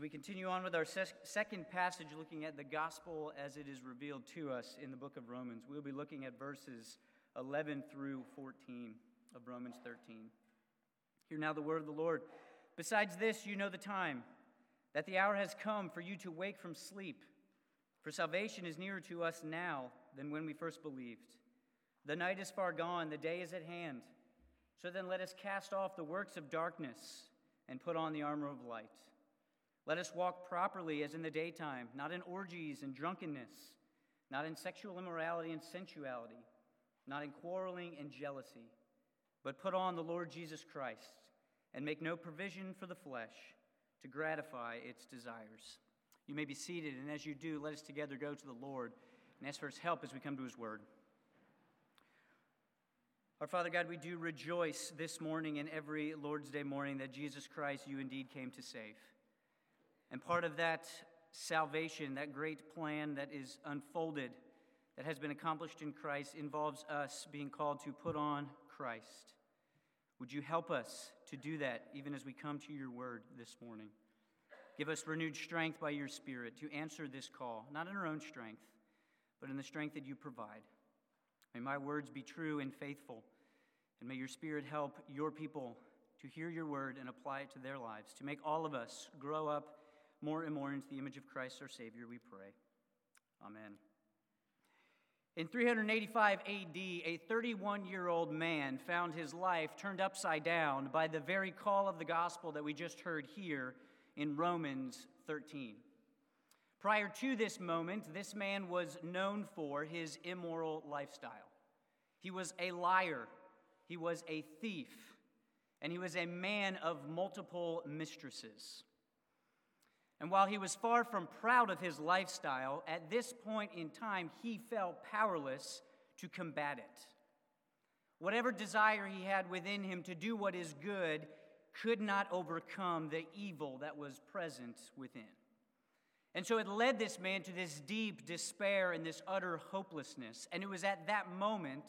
We continue on with our ses- second passage, looking at the gospel as it is revealed to us in the book of Romans, we'll be looking at verses 11 through 14 of Romans 13. Hear now the word of the Lord. Besides this, you know the time, that the hour has come for you to wake from sleep. For salvation is nearer to us now than when we first believed. The night is far gone, the day is at hand. So then let us cast off the works of darkness and put on the armor of light. Let us walk properly as in the daytime, not in orgies and drunkenness, not in sexual immorality and sensuality, not in quarreling and jealousy, but put on the Lord Jesus Christ and make no provision for the flesh to gratify its desires. You may be seated, and as you do, let us together go to the Lord and ask for his help as we come to his word. Our Father God, we do rejoice this morning and every Lord's Day morning that Jesus Christ, you indeed came to save. And part of that salvation, that great plan that is unfolded, that has been accomplished in Christ, involves us being called to put on Christ. Would you help us to do that even as we come to your word this morning? Give us renewed strength by your Spirit to answer this call, not in our own strength, but in the strength that you provide. May my words be true and faithful, and may your Spirit help your people to hear your word and apply it to their lives, to make all of us grow up more and more into the image of Christ our Savior, we pray. Amen. In 385 AD, a 31 year old man found his life turned upside down by the very call of the gospel that we just heard here in Romans 13. Prior to this moment, this man was known for his immoral lifestyle. He was a liar, he was a thief, and he was a man of multiple mistresses. And while he was far from proud of his lifestyle, at this point in time, he felt powerless to combat it. Whatever desire he had within him to do what is good could not overcome the evil that was present within. And so it led this man to this deep despair and this utter hopelessness. And it was at that moment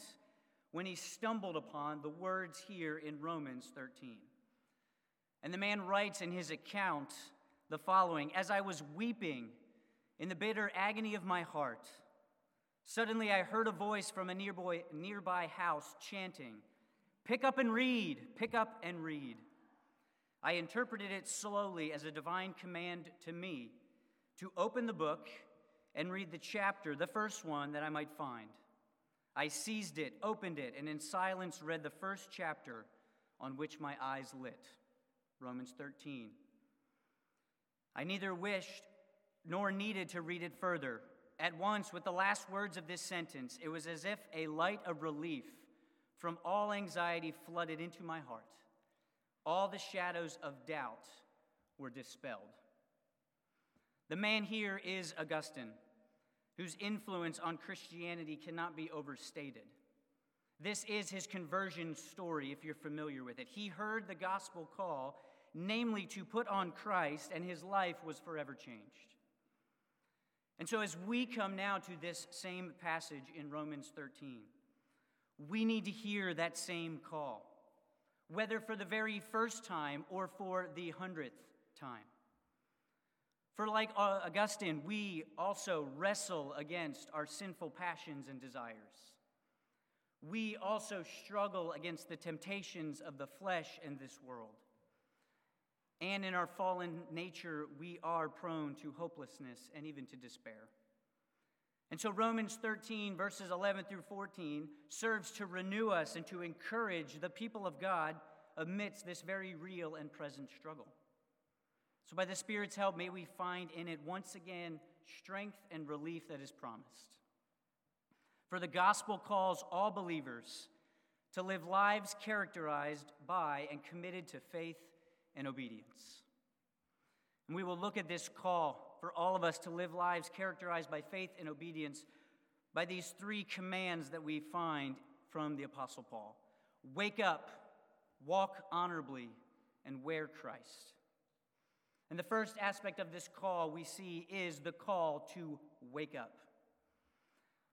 when he stumbled upon the words here in Romans 13. And the man writes in his account the following As I was weeping in the bitter agony of my heart, suddenly I heard a voice from a nearby, nearby house chanting, Pick up and read, pick up and read. I interpreted it slowly as a divine command to me to open the book and read the chapter, the first one that I might find. I seized it, opened it, and in silence read the first chapter on which my eyes lit Romans 13. I neither wished nor needed to read it further. At once, with the last words of this sentence, it was as if a light of relief from all anxiety flooded into my heart. All the shadows of doubt were dispelled. The man here is Augustine, whose influence on Christianity cannot be overstated. This is his conversion story, if you're familiar with it. He heard the gospel call namely to put on Christ, and his life was forever changed. And so, as we come now to this same passage in Romans 13, we need to hear that same call, whether for the very first time or for the hundredth time. For, like uh, Augustine, we also wrestle against our sinful passions and desires. We also struggle against the temptations of the flesh and this world. And in our fallen nature, we are prone to hopelessness and even to despair. And so, Romans 13, verses 11 through 14, serves to renew us and to encourage the people of God amidst this very real and present struggle. So, by the Spirit's help, may we find in it once again strength and relief that is promised. For the gospel calls all believers to live lives characterized by and committed to faith and obedience. And we will look at this call for all of us to live lives characterized by faith and obedience by these three commands that we find from the Apostle Paul wake up, walk honorably, and wear Christ. And the first aspect of this call we see is the call to wake up.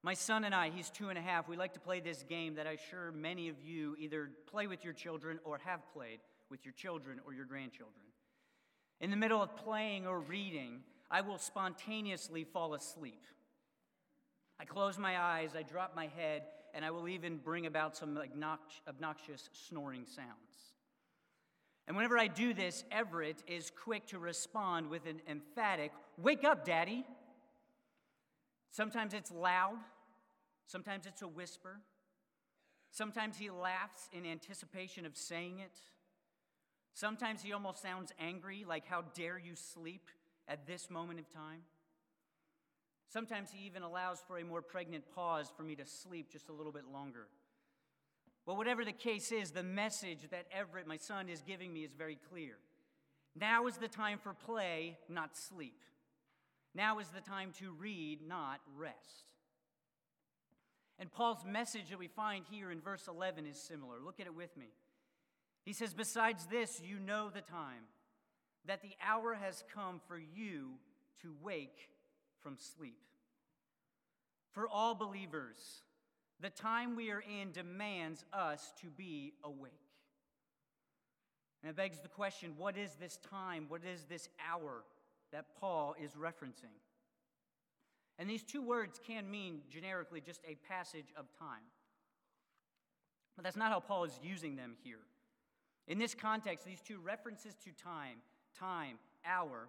My son and I, he's two and a half, we like to play this game that I'm sure many of you either play with your children or have played with your children or your grandchildren. In the middle of playing or reading, I will spontaneously fall asleep. I close my eyes, I drop my head, and I will even bring about some obnoxious snoring sounds. And whenever I do this, Everett is quick to respond with an emphatic, Wake up, Daddy! Sometimes it's loud, sometimes it's a whisper, sometimes he laughs in anticipation of saying it. Sometimes he almost sounds angry, like, How dare you sleep at this moment of time? Sometimes he even allows for a more pregnant pause for me to sleep just a little bit longer. But whatever the case is, the message that Everett, my son, is giving me is very clear. Now is the time for play, not sleep. Now is the time to read, not rest. And Paul's message that we find here in verse 11 is similar. Look at it with me. He says, Besides this, you know the time, that the hour has come for you to wake from sleep. For all believers, the time we are in demands us to be awake. And it begs the question what is this time? What is this hour that Paul is referencing? And these two words can mean generically just a passage of time. But that's not how Paul is using them here. In this context, these two references to time, time, hour,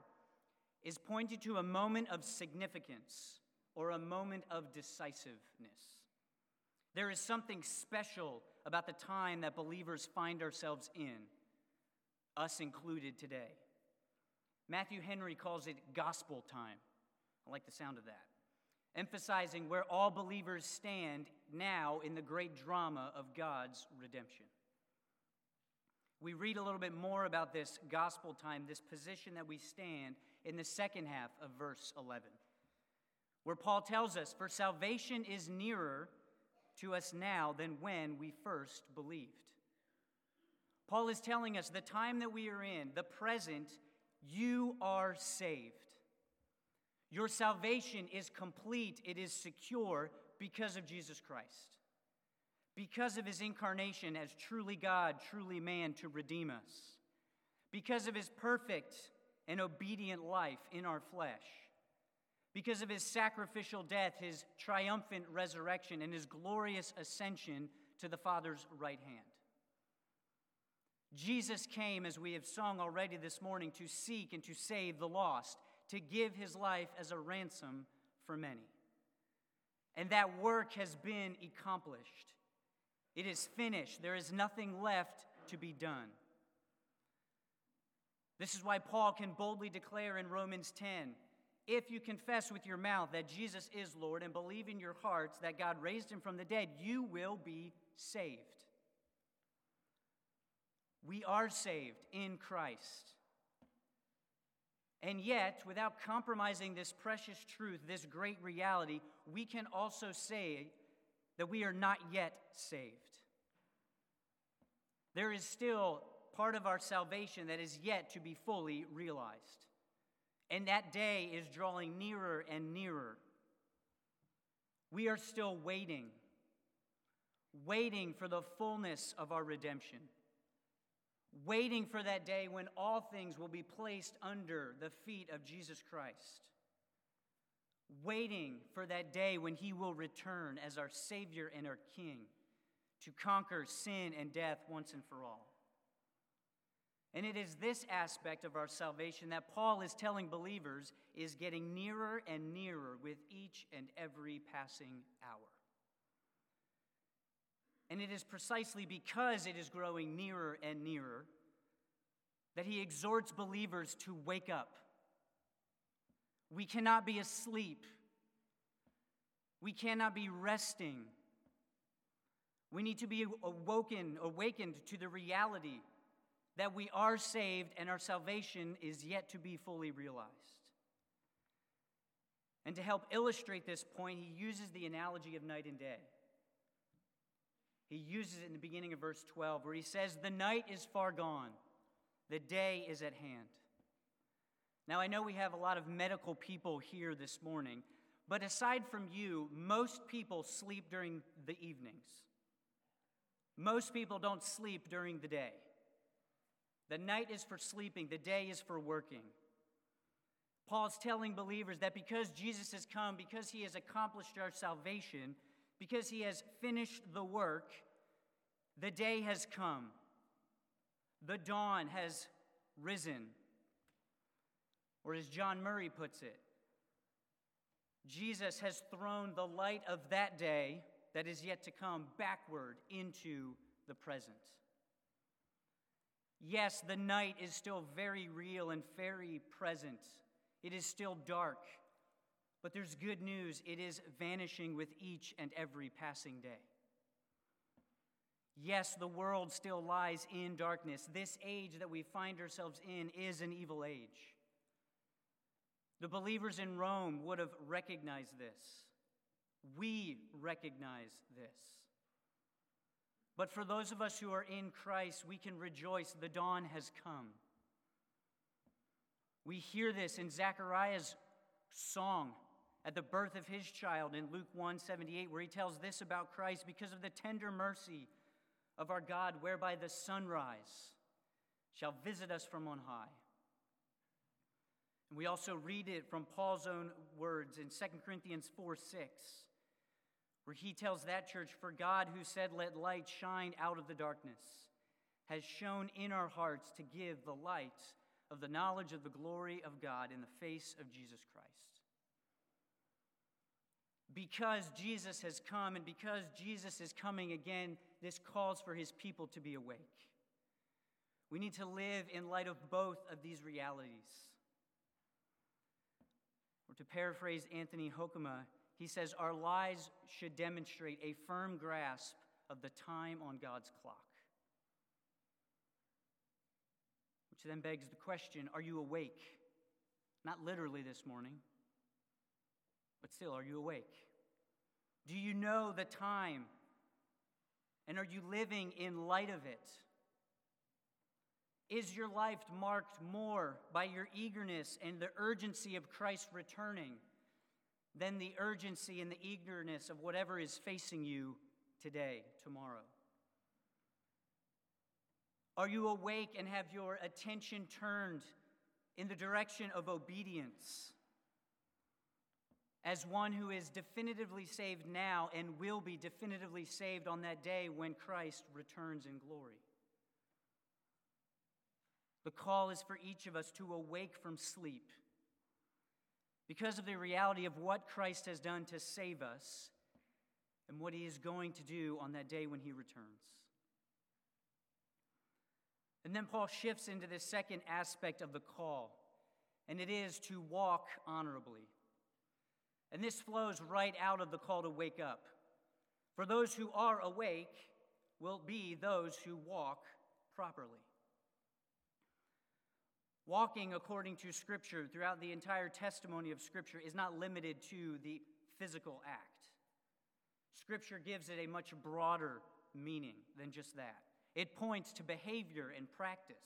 is pointing to a moment of significance or a moment of decisiveness. There is something special about the time that believers find ourselves in, us included today. Matthew Henry calls it gospel time. I like the sound of that. Emphasizing where all believers stand now in the great drama of God's redemption. We read a little bit more about this gospel time, this position that we stand in the second half of verse 11, where Paul tells us, For salvation is nearer to us now than when we first believed. Paul is telling us the time that we are in, the present, you are saved. Your salvation is complete, it is secure because of Jesus Christ because of his incarnation as truly God, truly man to redeem us, because of his perfect and obedient life in our flesh, because of his sacrificial death, his triumphant resurrection, and his glorious ascension to the Father's right hand. Jesus came, as we have sung already this morning, to seek and to save the lost, to give his life as a ransom for many. And that work has been accomplished. It is finished. There is nothing left to be done. This is why Paul can boldly declare in Romans 10 if you confess with your mouth that Jesus is Lord and believe in your hearts that God raised him from the dead, you will be saved. We are saved in Christ. And yet, without compromising this precious truth, this great reality, we can also say that we are not yet saved. There is still part of our salvation that is yet to be fully realized. And that day is drawing nearer and nearer. We are still waiting, waiting for the fullness of our redemption, waiting for that day when all things will be placed under the feet of Jesus Christ, waiting for that day when he will return as our Savior and our King to conquer sin and death once and for all. And it is this aspect of our salvation that Paul is telling believers is getting nearer and nearer with each and every passing hour. And it is precisely because it is growing nearer and nearer that he exhorts believers to wake up. We cannot be asleep. We cannot be resting we need to be awoken, awakened to the reality that we are saved and our salvation is yet to be fully realized. And to help illustrate this point, he uses the analogy of night and day. He uses it in the beginning of verse 12, where he says, The night is far gone, the day is at hand. Now, I know we have a lot of medical people here this morning, but aside from you, most people sleep during the evenings. Most people don't sleep during the day. The night is for sleeping, the day is for working. Paul's telling believers that because Jesus has come, because he has accomplished our salvation, because he has finished the work, the day has come. The dawn has risen. Or as John Murray puts it, Jesus has thrown the light of that day that is yet to come backward into the present. Yes, the night is still very real and very present. It is still dark. But there's good news. It is vanishing with each and every passing day. Yes, the world still lies in darkness. This age that we find ourselves in is an evil age. The believers in Rome would have recognized this. We recognize this. But for those of us who are in Christ, we can rejoice. The dawn has come. We hear this in Zechariah's song at the birth of his child in Luke 1 78, where he tells this about Christ because of the tender mercy of our God, whereby the sunrise shall visit us from on high. And we also read it from Paul's own words in 2 Corinthians 4 6, where he tells that church, For God, who said, Let light shine out of the darkness, has shown in our hearts to give the light of the knowledge of the glory of God in the face of Jesus Christ. Because Jesus has come and because Jesus is coming again, this calls for his people to be awake. We need to live in light of both of these realities. Or to paraphrase Anthony Hoekema, he says, Our lives should demonstrate a firm grasp of the time on God's clock. Which then begs the question Are you awake? Not literally this morning, but still, are you awake? Do you know the time? And are you living in light of it? Is your life marked more by your eagerness and the urgency of Christ returning than the urgency and the eagerness of whatever is facing you today, tomorrow? Are you awake and have your attention turned in the direction of obedience? as one who is definitively saved now and will be definitively saved on that day when Christ returns in glory. The call is for each of us to awake from sleep because of the reality of what Christ has done to save us and what he is going to do on that day when he returns. And then Paul shifts into the second aspect of the call, and it is to walk honorably. And this flows right out of the call to wake up. For those who are awake will be those who walk properly. Walking according to Scripture throughout the entire testimony of Scripture is not limited to the physical act. Scripture gives it a much broader meaning than just that. It points to behavior and practice.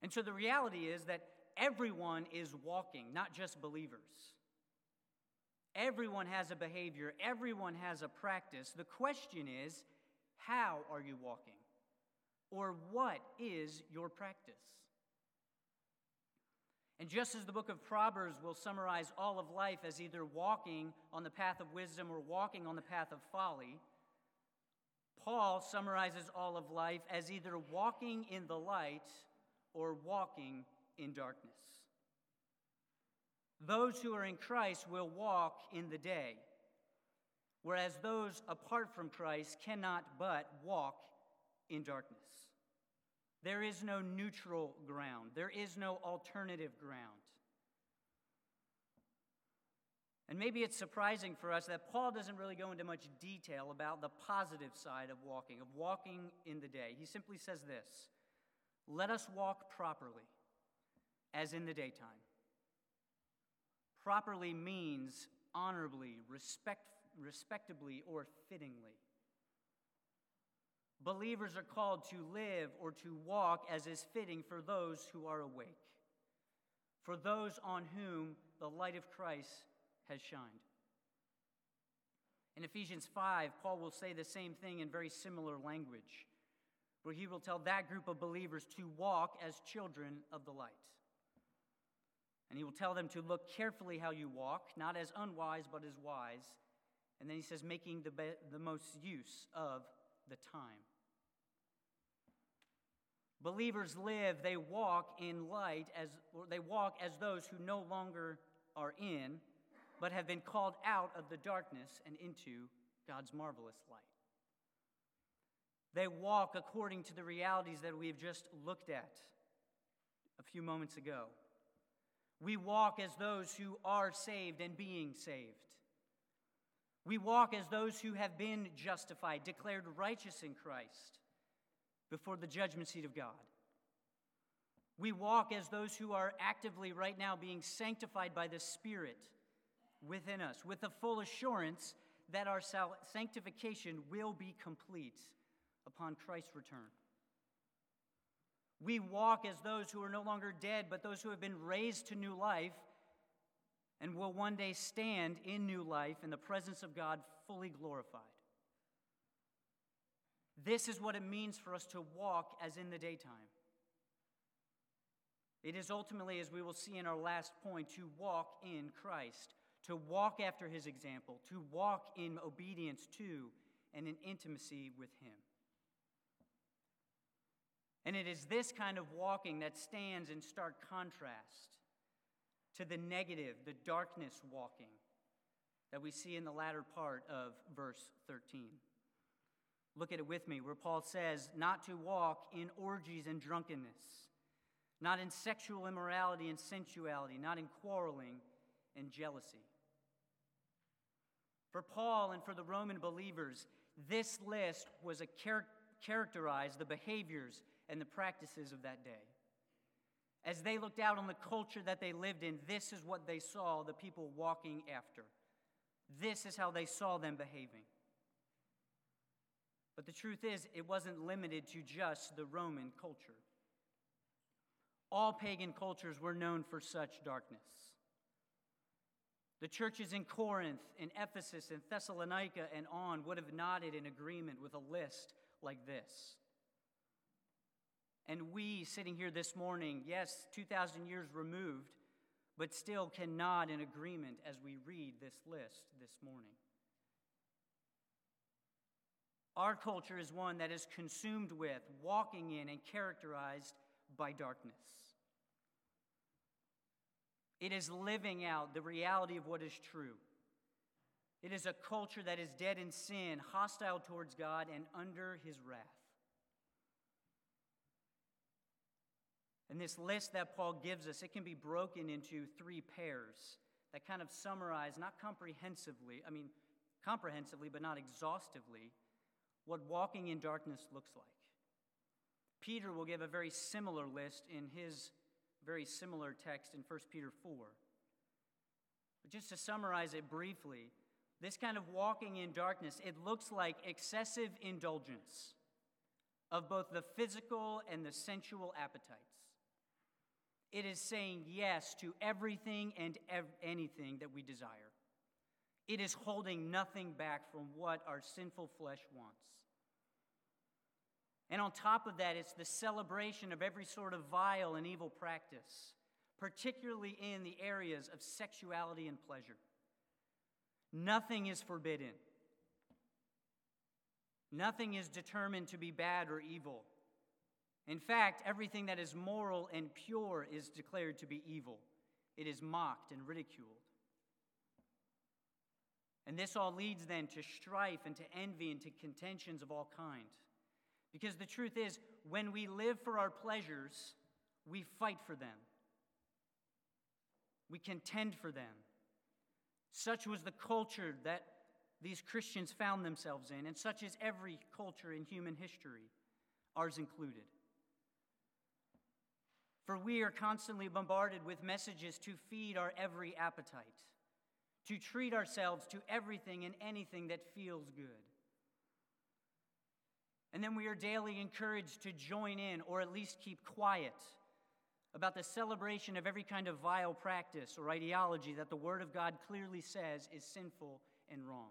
And so the reality is that everyone is walking, not just believers. Everyone has a behavior, everyone has a practice. The question is, how are you walking? Or what is your practice? And just as the book of Proverbs will summarize all of life as either walking on the path of wisdom or walking on the path of folly, Paul summarizes all of life as either walking in the light or walking in darkness. Those who are in Christ will walk in the day, whereas those apart from Christ cannot but walk in darkness. There is no neutral ground, there is no alternative ground. And maybe it's surprising for us that Paul doesn't really go into much detail about the positive side of walking, of walking in the day. He simply says this Let us walk properly, as in the daytime properly means honorably, respect, respectably, or fittingly. Believers are called to live or to walk as is fitting for those who are awake, for those on whom the light of Christ has shined. In Ephesians 5, Paul will say the same thing in very similar language, where he will tell that group of believers to walk as children of the light. And he will tell them to look carefully how you walk, not as unwise, but as wise. And then he says, making the, be- the most use of the time. Believers live, they walk in light as they walk as those who no longer are in, but have been called out of the darkness and into God's marvelous light. They walk according to the realities that we have just looked at a few moments ago. We walk as those who are saved and being saved. We walk as those who have been justified, declared righteous in Christ before the judgment seat of God. We walk as those who are actively right now being sanctified by the Spirit within us, with the full assurance that our sanctification will be complete upon Christ's return. We walk as those who are no longer dead, but those who have been raised to new life and will one day stand in new life in the presence of God fully glorified. This is what it means for us to walk as in the daytime. It is ultimately, as we will see in our last point, to walk in Christ, to walk after his example, to walk in obedience to and in intimacy with him. And it is this kind of walking that stands in stark contrast to the negative, the darkness walking that we see in the latter part of verse 13. Look at it with me, where Paul says, not to walk in orgies and drunkenness, not in sexual immorality and sensuality, not in quarreling and jealousy. For Paul and for the Roman believers, this list was a char- characterized the behaviors and the practices of that day. As they looked out on the culture that they lived in, this is what they saw the people walking after. This is how they saw them behaving. But the truth is, it wasn't limited to just the Roman culture. All pagan cultures were known for such darkness. The churches in Corinth, in Ephesus, in Thessalonica, and on would have nodded in agreement with a list like this. And we, sitting here this morning, yes, 2,000 years removed, but still can nod in agreement as we read this list this morning. Our culture is one that is consumed with, walking in, and characterized by darkness. It is living out the reality of what is true. It is a culture that is dead in sin, hostile towards God, and under his wrath. And this list that Paul gives us, it can be broken into three pairs that kind of summarize, not comprehensively, I mean, comprehensively, but not exhaustively, what walking in darkness looks like. Peter will give a very similar list in his very similar text in 1 Peter 4. But just to summarize it briefly, this kind of walking in darkness, it looks like excessive indulgence of both the physical and the sensual appetites. It is saying yes to everything and ev- anything that we desire. It is holding nothing back from what our sinful flesh wants. And on top of that, it's the celebration of every sort of vile and evil practice, particularly in the areas of sexuality and pleasure. Nothing is forbidden. Nothing is determined to be bad or evil. In fact, everything that is moral and pure is declared to be evil. It is mocked and ridiculed. And this all leads then to strife and to envy and to contentions of all kinds. Because the truth is, when we live for our pleasures, we fight for them. We contend for them. Such was the culture that these Christians found themselves in, and such is every culture in human history, ours included. For we are constantly bombarded with messages to feed our every appetite, to treat ourselves to everything and anything that feels good. And then we are daily encouraged to join in or at least keep quiet about the celebration of every kind of vile practice or ideology that the Word of God clearly says is sinful and wrong.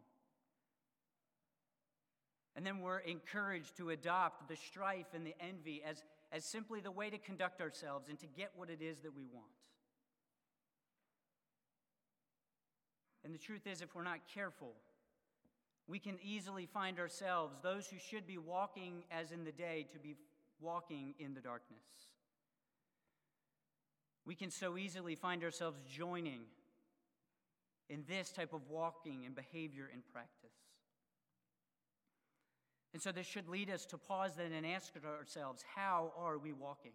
And then we're encouraged to adopt the strife and the envy as, as simply the way to conduct ourselves and to get what it is that we want. And the truth is, if we're not careful, we can easily find ourselves, those who should be walking as in the day, to be walking in the darkness. We can so easily find ourselves joining in this type of walking and behavior and practice. And so this should lead us to pause then and ask ourselves how are we walking?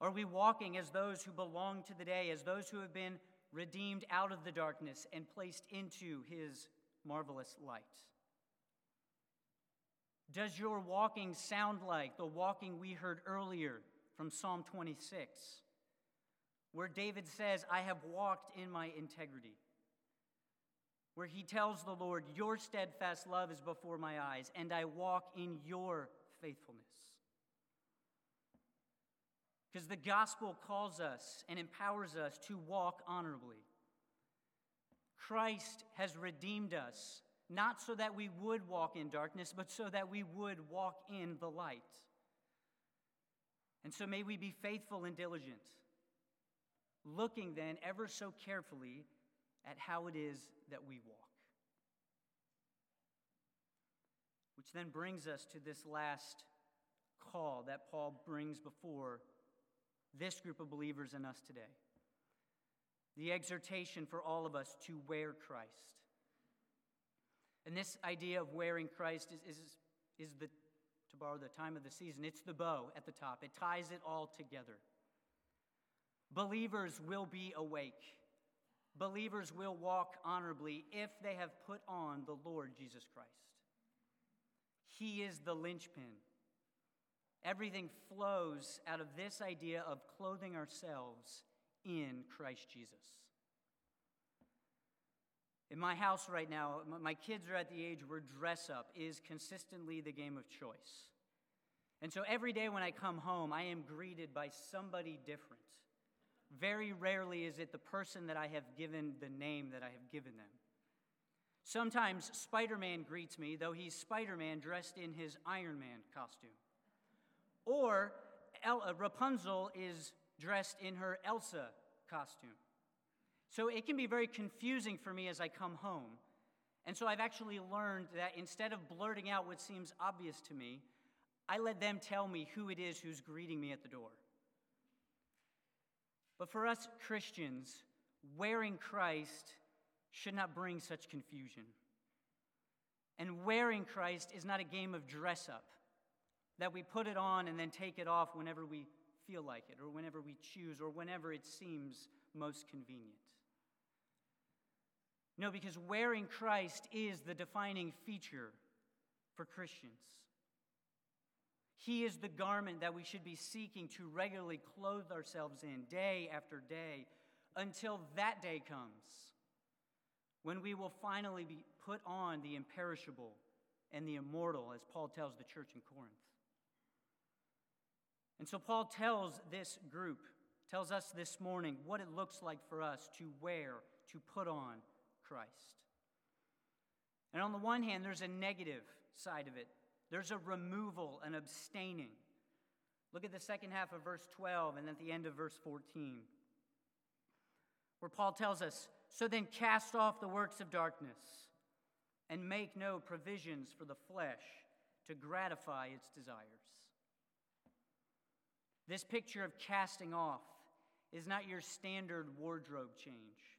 Are we walking as those who belong to the day, as those who have been redeemed out of the darkness and placed into his marvelous light? Does your walking sound like the walking we heard earlier from Psalm 26, where David says, I have walked in my integrity? Where he tells the Lord, Your steadfast love is before my eyes, and I walk in your faithfulness. Because the gospel calls us and empowers us to walk honorably. Christ has redeemed us, not so that we would walk in darkness, but so that we would walk in the light. And so may we be faithful and diligent, looking then ever so carefully at how it is that we walk. Which then brings us to this last call that Paul brings before this group of believers and us today. The exhortation for all of us to wear Christ. And this idea of wearing Christ is, is, is the, to borrow the time of the season, it's the bow at the top. It ties it all together. Believers will be awake. Believers will walk honorably if they have put on the Lord Jesus Christ. He is the linchpin Everything flows out of this idea of clothing ourselves in Christ Jesus. In my house right now, my kids are at the age where dress up is consistently the game of choice. And so every day when I come home, I am greeted by somebody different. Very rarely is it the person that I have given the name that I have given them. Sometimes Spider Man greets me, though he's Spider Man dressed in his Iron Man costume. Or El- uh, Rapunzel is dressed in her Elsa costume. So it can be very confusing for me as I come home. And so I've actually learned that instead of blurting out what seems obvious to me, I let them tell me who it is who's greeting me at the door. But for us Christians, wearing Christ should not bring such confusion. And wearing Christ is not a game of dress up that we put it on and then take it off whenever we feel like it, or whenever we choose, or whenever it seems most convenient. No, because wearing Christ is the defining feature for Christians. He is the garment that we should be seeking to regularly clothe ourselves in day after day until that day comes when we will finally be put on the imperishable and the immortal, as Paul tells the church in Corinth. And so Paul tells this group, tells us this morning what it looks like for us to wear, to put on Christ. And on the one hand, there's a negative side of it. There's a removal, an abstaining. Look at the second half of verse 12 and at the end of verse 14, where Paul tells us So then cast off the works of darkness and make no provisions for the flesh to gratify its desires. This picture of casting off is not your standard wardrobe change.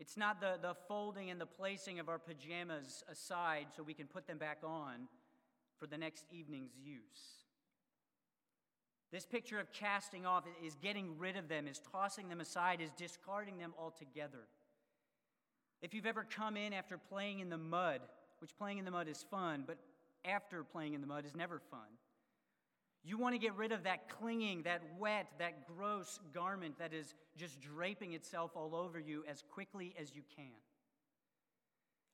It's not the, the folding and the placing of our pajamas aside so we can put them back on for the next evening's use. This picture of casting off is getting rid of them, is tossing them aside, is discarding them altogether. If you've ever come in after playing in the mud, which playing in the mud is fun, but after playing in the mud is never fun. You want to get rid of that clinging, that wet, that gross garment that is just draping itself all over you as quickly as you can.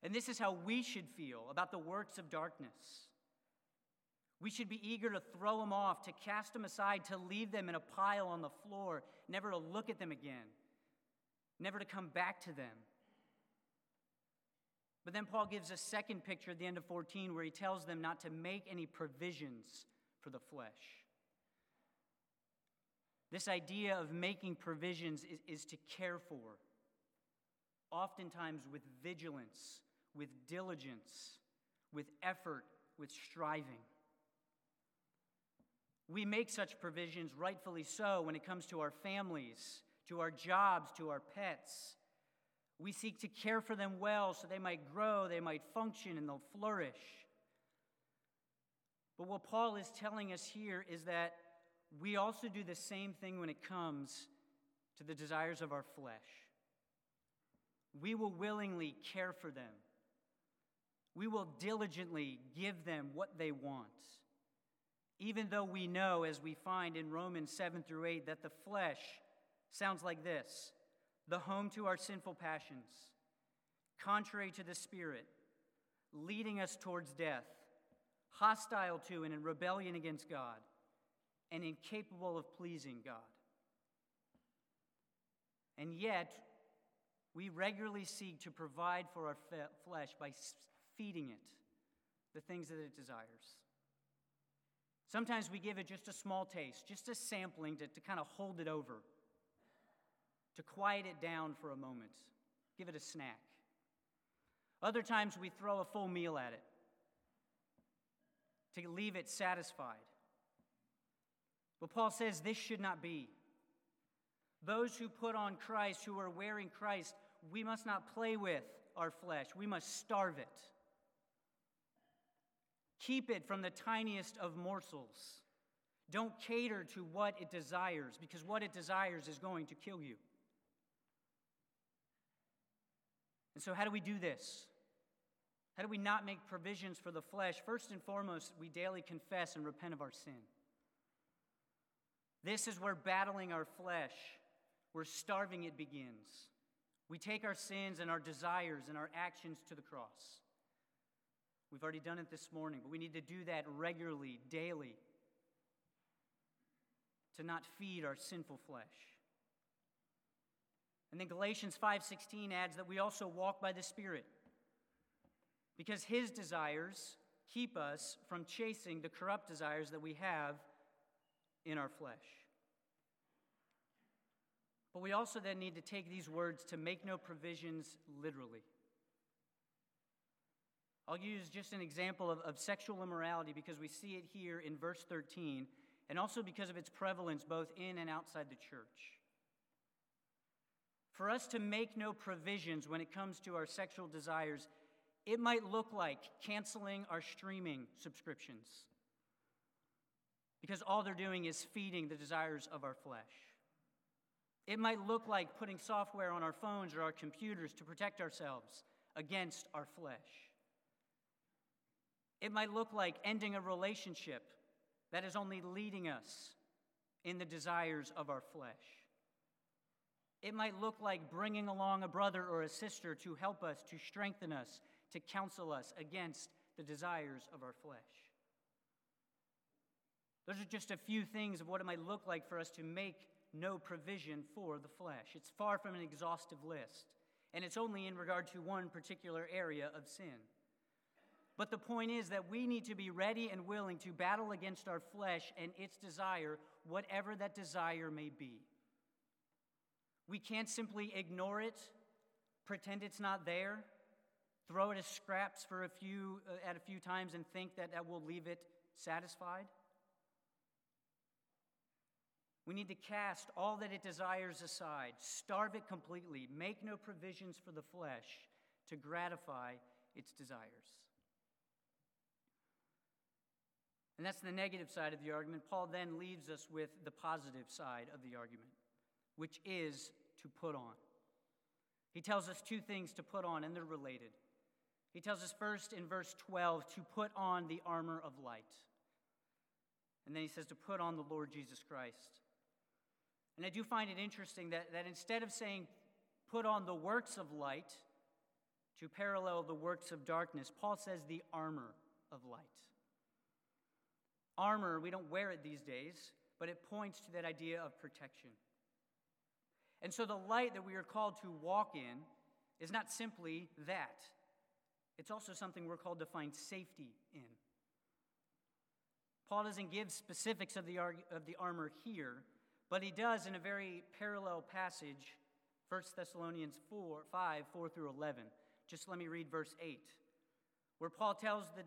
And this is how we should feel about the works of darkness. We should be eager to throw them off, to cast them aside, to leave them in a pile on the floor, never to look at them again, never to come back to them. But then Paul gives a second picture at the end of 14 where he tells them not to make any provisions for the flesh. This idea of making provisions is, is to care for, oftentimes with vigilance, with diligence, with effort, with striving. We make such provisions, rightfully so, when it comes to our families, to our jobs, to our pets. We seek to care for them well so they might grow, they might function, and they'll flourish. But what Paul is telling us here is that we also do the same thing when it comes to the desires of our flesh. We will willingly care for them, we will diligently give them what they want. Even though we know, as we find in Romans 7 through 8, that the flesh sounds like this the home to our sinful passions, contrary to the Spirit, leading us towards death, hostile to and in rebellion against God, and incapable of pleasing God. And yet, we regularly seek to provide for our flesh by feeding it the things that it desires. Sometimes we give it just a small taste, just a sampling to, to kind of hold it over to quiet it down for a moment, give it a snack. Other times we throw a full meal at it to leave it satisfied. But Paul says this should not be. Those who put on Christ, who are wearing Christ, we must not play with our flesh, we must starve it. Keep it from the tiniest of morsels. Don't cater to what it desires, because what it desires is going to kill you. And so, how do we do this? How do we not make provisions for the flesh? First and foremost, we daily confess and repent of our sin. This is where battling our flesh, where starving it begins. We take our sins and our desires and our actions to the cross. We've already done it this morning, but we need to do that regularly, daily, to not feed our sinful flesh. And then Galatians 5:16 adds that we also walk by the Spirit. Because his desires keep us from chasing the corrupt desires that we have in our flesh. But we also then need to take these words to make no provisions literally. I'll use just an example of, of sexual immorality because we see it here in verse 13, and also because of its prevalence both in and outside the church. For us to make no provisions when it comes to our sexual desires, it might look like canceling our streaming subscriptions because all they're doing is feeding the desires of our flesh. It might look like putting software on our phones or our computers to protect ourselves against our flesh. It might look like ending a relationship that is only leading us in the desires of our flesh. It might look like bringing along a brother or a sister to help us, to strengthen us, to counsel us against the desires of our flesh. Those are just a few things of what it might look like for us to make no provision for the flesh. It's far from an exhaustive list, and it's only in regard to one particular area of sin. But the point is that we need to be ready and willing to battle against our flesh and its desire, whatever that desire may be. We can't simply ignore it, pretend it's not there, throw it as scraps for a few uh, at a few times and think that that will leave it satisfied. We need to cast all that it desires aside, starve it completely, make no provisions for the flesh to gratify its desires. And that's the negative side of the argument. Paul then leaves us with the positive side of the argument which is to put on. He tells us two things to put on, and they're related. He tells us first in verse 12 to put on the armor of light. And then he says to put on the Lord Jesus Christ. And I do find it interesting that, that instead of saying put on the works of light to parallel the works of darkness, Paul says the armor of light. Armor, we don't wear it these days, but it points to that idea of protection. And so the light that we are called to walk in is not simply that. It's also something we're called to find safety in. Paul doesn't give specifics of the, of the armor here, but he does in a very parallel passage, 1 Thessalonians 4, 5, 4 through 11. Just let me read verse 8, where Paul tells, the,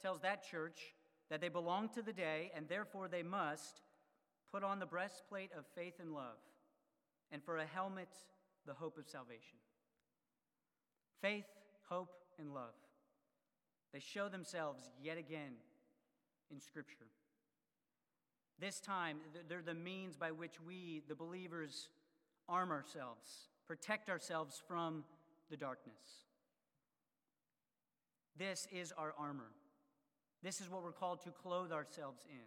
tells that church that they belong to the day, and therefore they must put on the breastplate of faith and love, and for a helmet, the hope of salvation. Faith, hope, and love. They show themselves yet again in Scripture. This time, they're the means by which we, the believers, arm ourselves, protect ourselves from the darkness. This is our armor. This is what we're called to clothe ourselves in.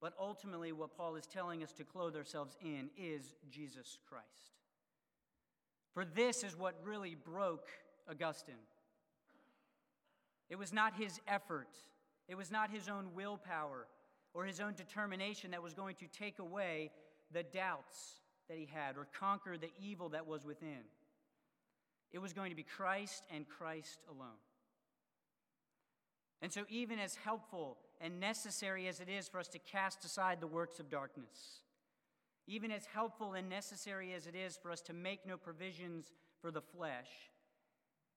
But ultimately, what Paul is telling us to clothe ourselves in is Jesus Christ. For this is what really broke Augustine. It was not his effort, it was not his own willpower or his own determination that was going to take away the doubts that he had or conquer the evil that was within. It was going to be Christ and Christ alone. And so, even as helpful and necessary as it is for us to cast aside the works of darkness, even as helpful and necessary as it is for us to make no provisions for the flesh,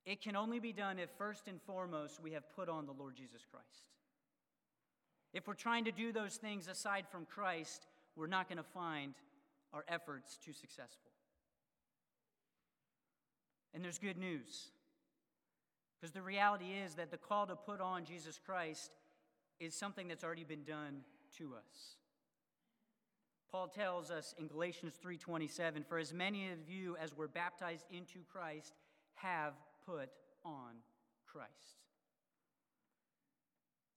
it can only be done if first and foremost we have put on the Lord Jesus Christ. If we're trying to do those things aside from Christ, we're not going to find our efforts too successful. And there's good news. Because the reality is that the call to put on Jesus Christ is something that's already been done to us. Paul tells us in Galatians 3:27, "For as many of you as were baptized into Christ have put on Christ."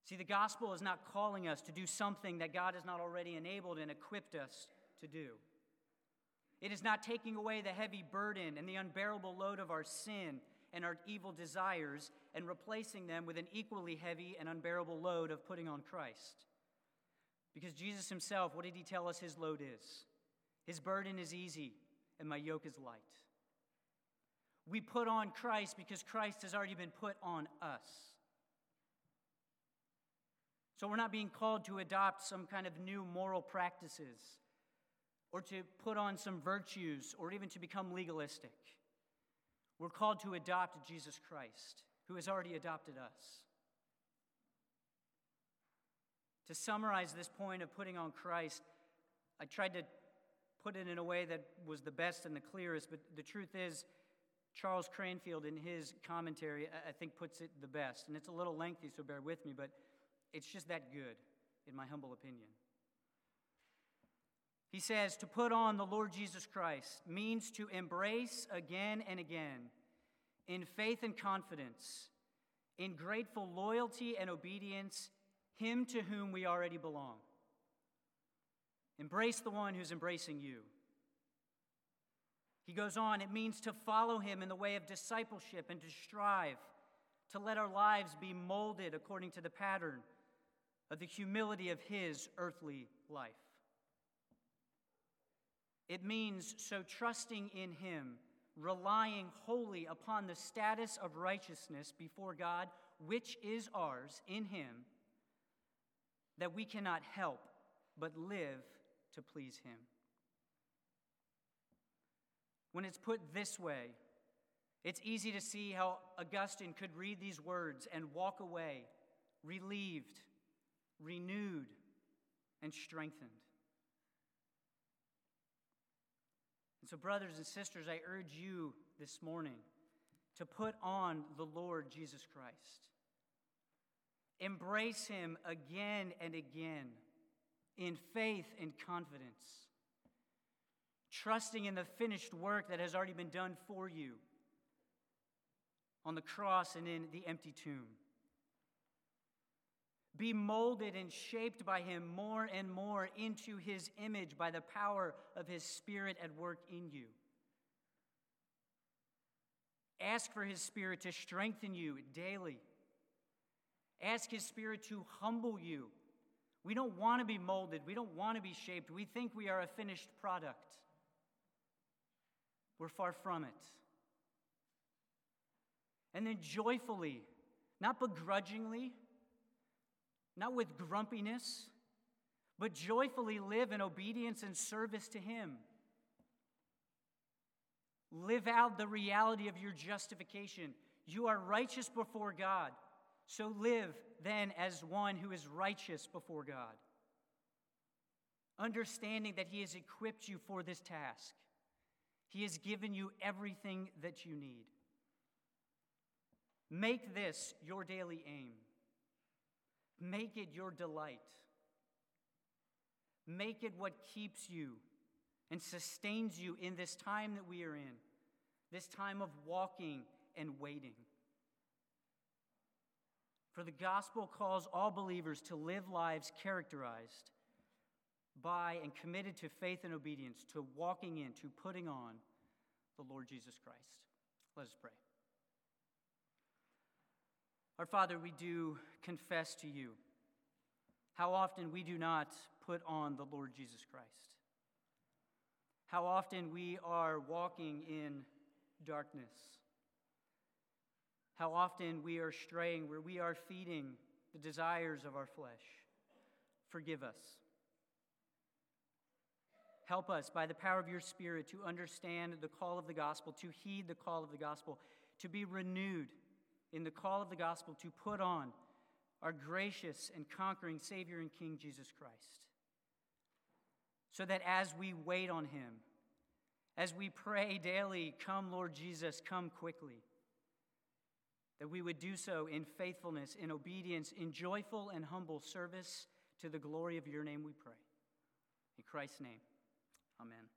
See, the gospel is not calling us to do something that God has not already enabled and equipped us to do. It is not taking away the heavy burden and the unbearable load of our sin and our evil desires and replacing them with an equally heavy and unbearable load of putting on Christ. Because Jesus himself, what did he tell us his load is? His burden is easy and my yoke is light. We put on Christ because Christ has already been put on us. So we're not being called to adopt some kind of new moral practices or to put on some virtues or even to become legalistic. We're called to adopt Jesus Christ, who has already adopted us. To summarize this point of putting on Christ, I tried to put it in a way that was the best and the clearest, but the truth is, Charles Cranfield, in his commentary, I think puts it the best. And it's a little lengthy, so bear with me, but it's just that good, in my humble opinion. He says, To put on the Lord Jesus Christ means to embrace again and again, in faith and confidence, in grateful loyalty and obedience, Him to whom we already belong. Embrace the one who's embracing you. He goes on, it means to follow Him in the way of discipleship and to strive to let our lives be molded according to the pattern of the humility of His earthly life. It means so trusting in Him, relying wholly upon the status of righteousness before God, which is ours in Him, that we cannot help but live to please Him. When it's put this way, it's easy to see how Augustine could read these words and walk away relieved, renewed, and strengthened. And so, brothers and sisters, I urge you this morning to put on the Lord Jesus Christ. Embrace him again and again in faith and confidence, trusting in the finished work that has already been done for you on the cross and in the empty tomb. Be molded and shaped by Him more and more into His image by the power of His Spirit at work in you. Ask for His Spirit to strengthen you daily. Ask His Spirit to humble you. We don't want to be molded, we don't want to be shaped. We think we are a finished product. We're far from it. And then joyfully, not begrudgingly, not with grumpiness, but joyfully live in obedience and service to Him. Live out the reality of your justification. You are righteous before God, so live then as one who is righteous before God. Understanding that He has equipped you for this task, He has given you everything that you need. Make this your daily aim. Make it your delight. Make it what keeps you and sustains you in this time that we are in, this time of walking and waiting. For the gospel calls all believers to live lives characterized by and committed to faith and obedience, to walking in, to putting on the Lord Jesus Christ. Let us pray. Our Father, we do confess to you how often we do not put on the Lord Jesus Christ. How often we are walking in darkness. How often we are straying where we are feeding the desires of our flesh. Forgive us. Help us by the power of your Spirit to understand the call of the gospel, to heed the call of the gospel, to be renewed in the call of the gospel to put on our gracious and conquering Savior and King Jesus Christ. So that as we wait on Him, as we pray daily, Come, Lord Jesus, come quickly, that we would do so in faithfulness, in obedience, in joyful and humble service to the glory of your name, we pray. In Christ's name, amen.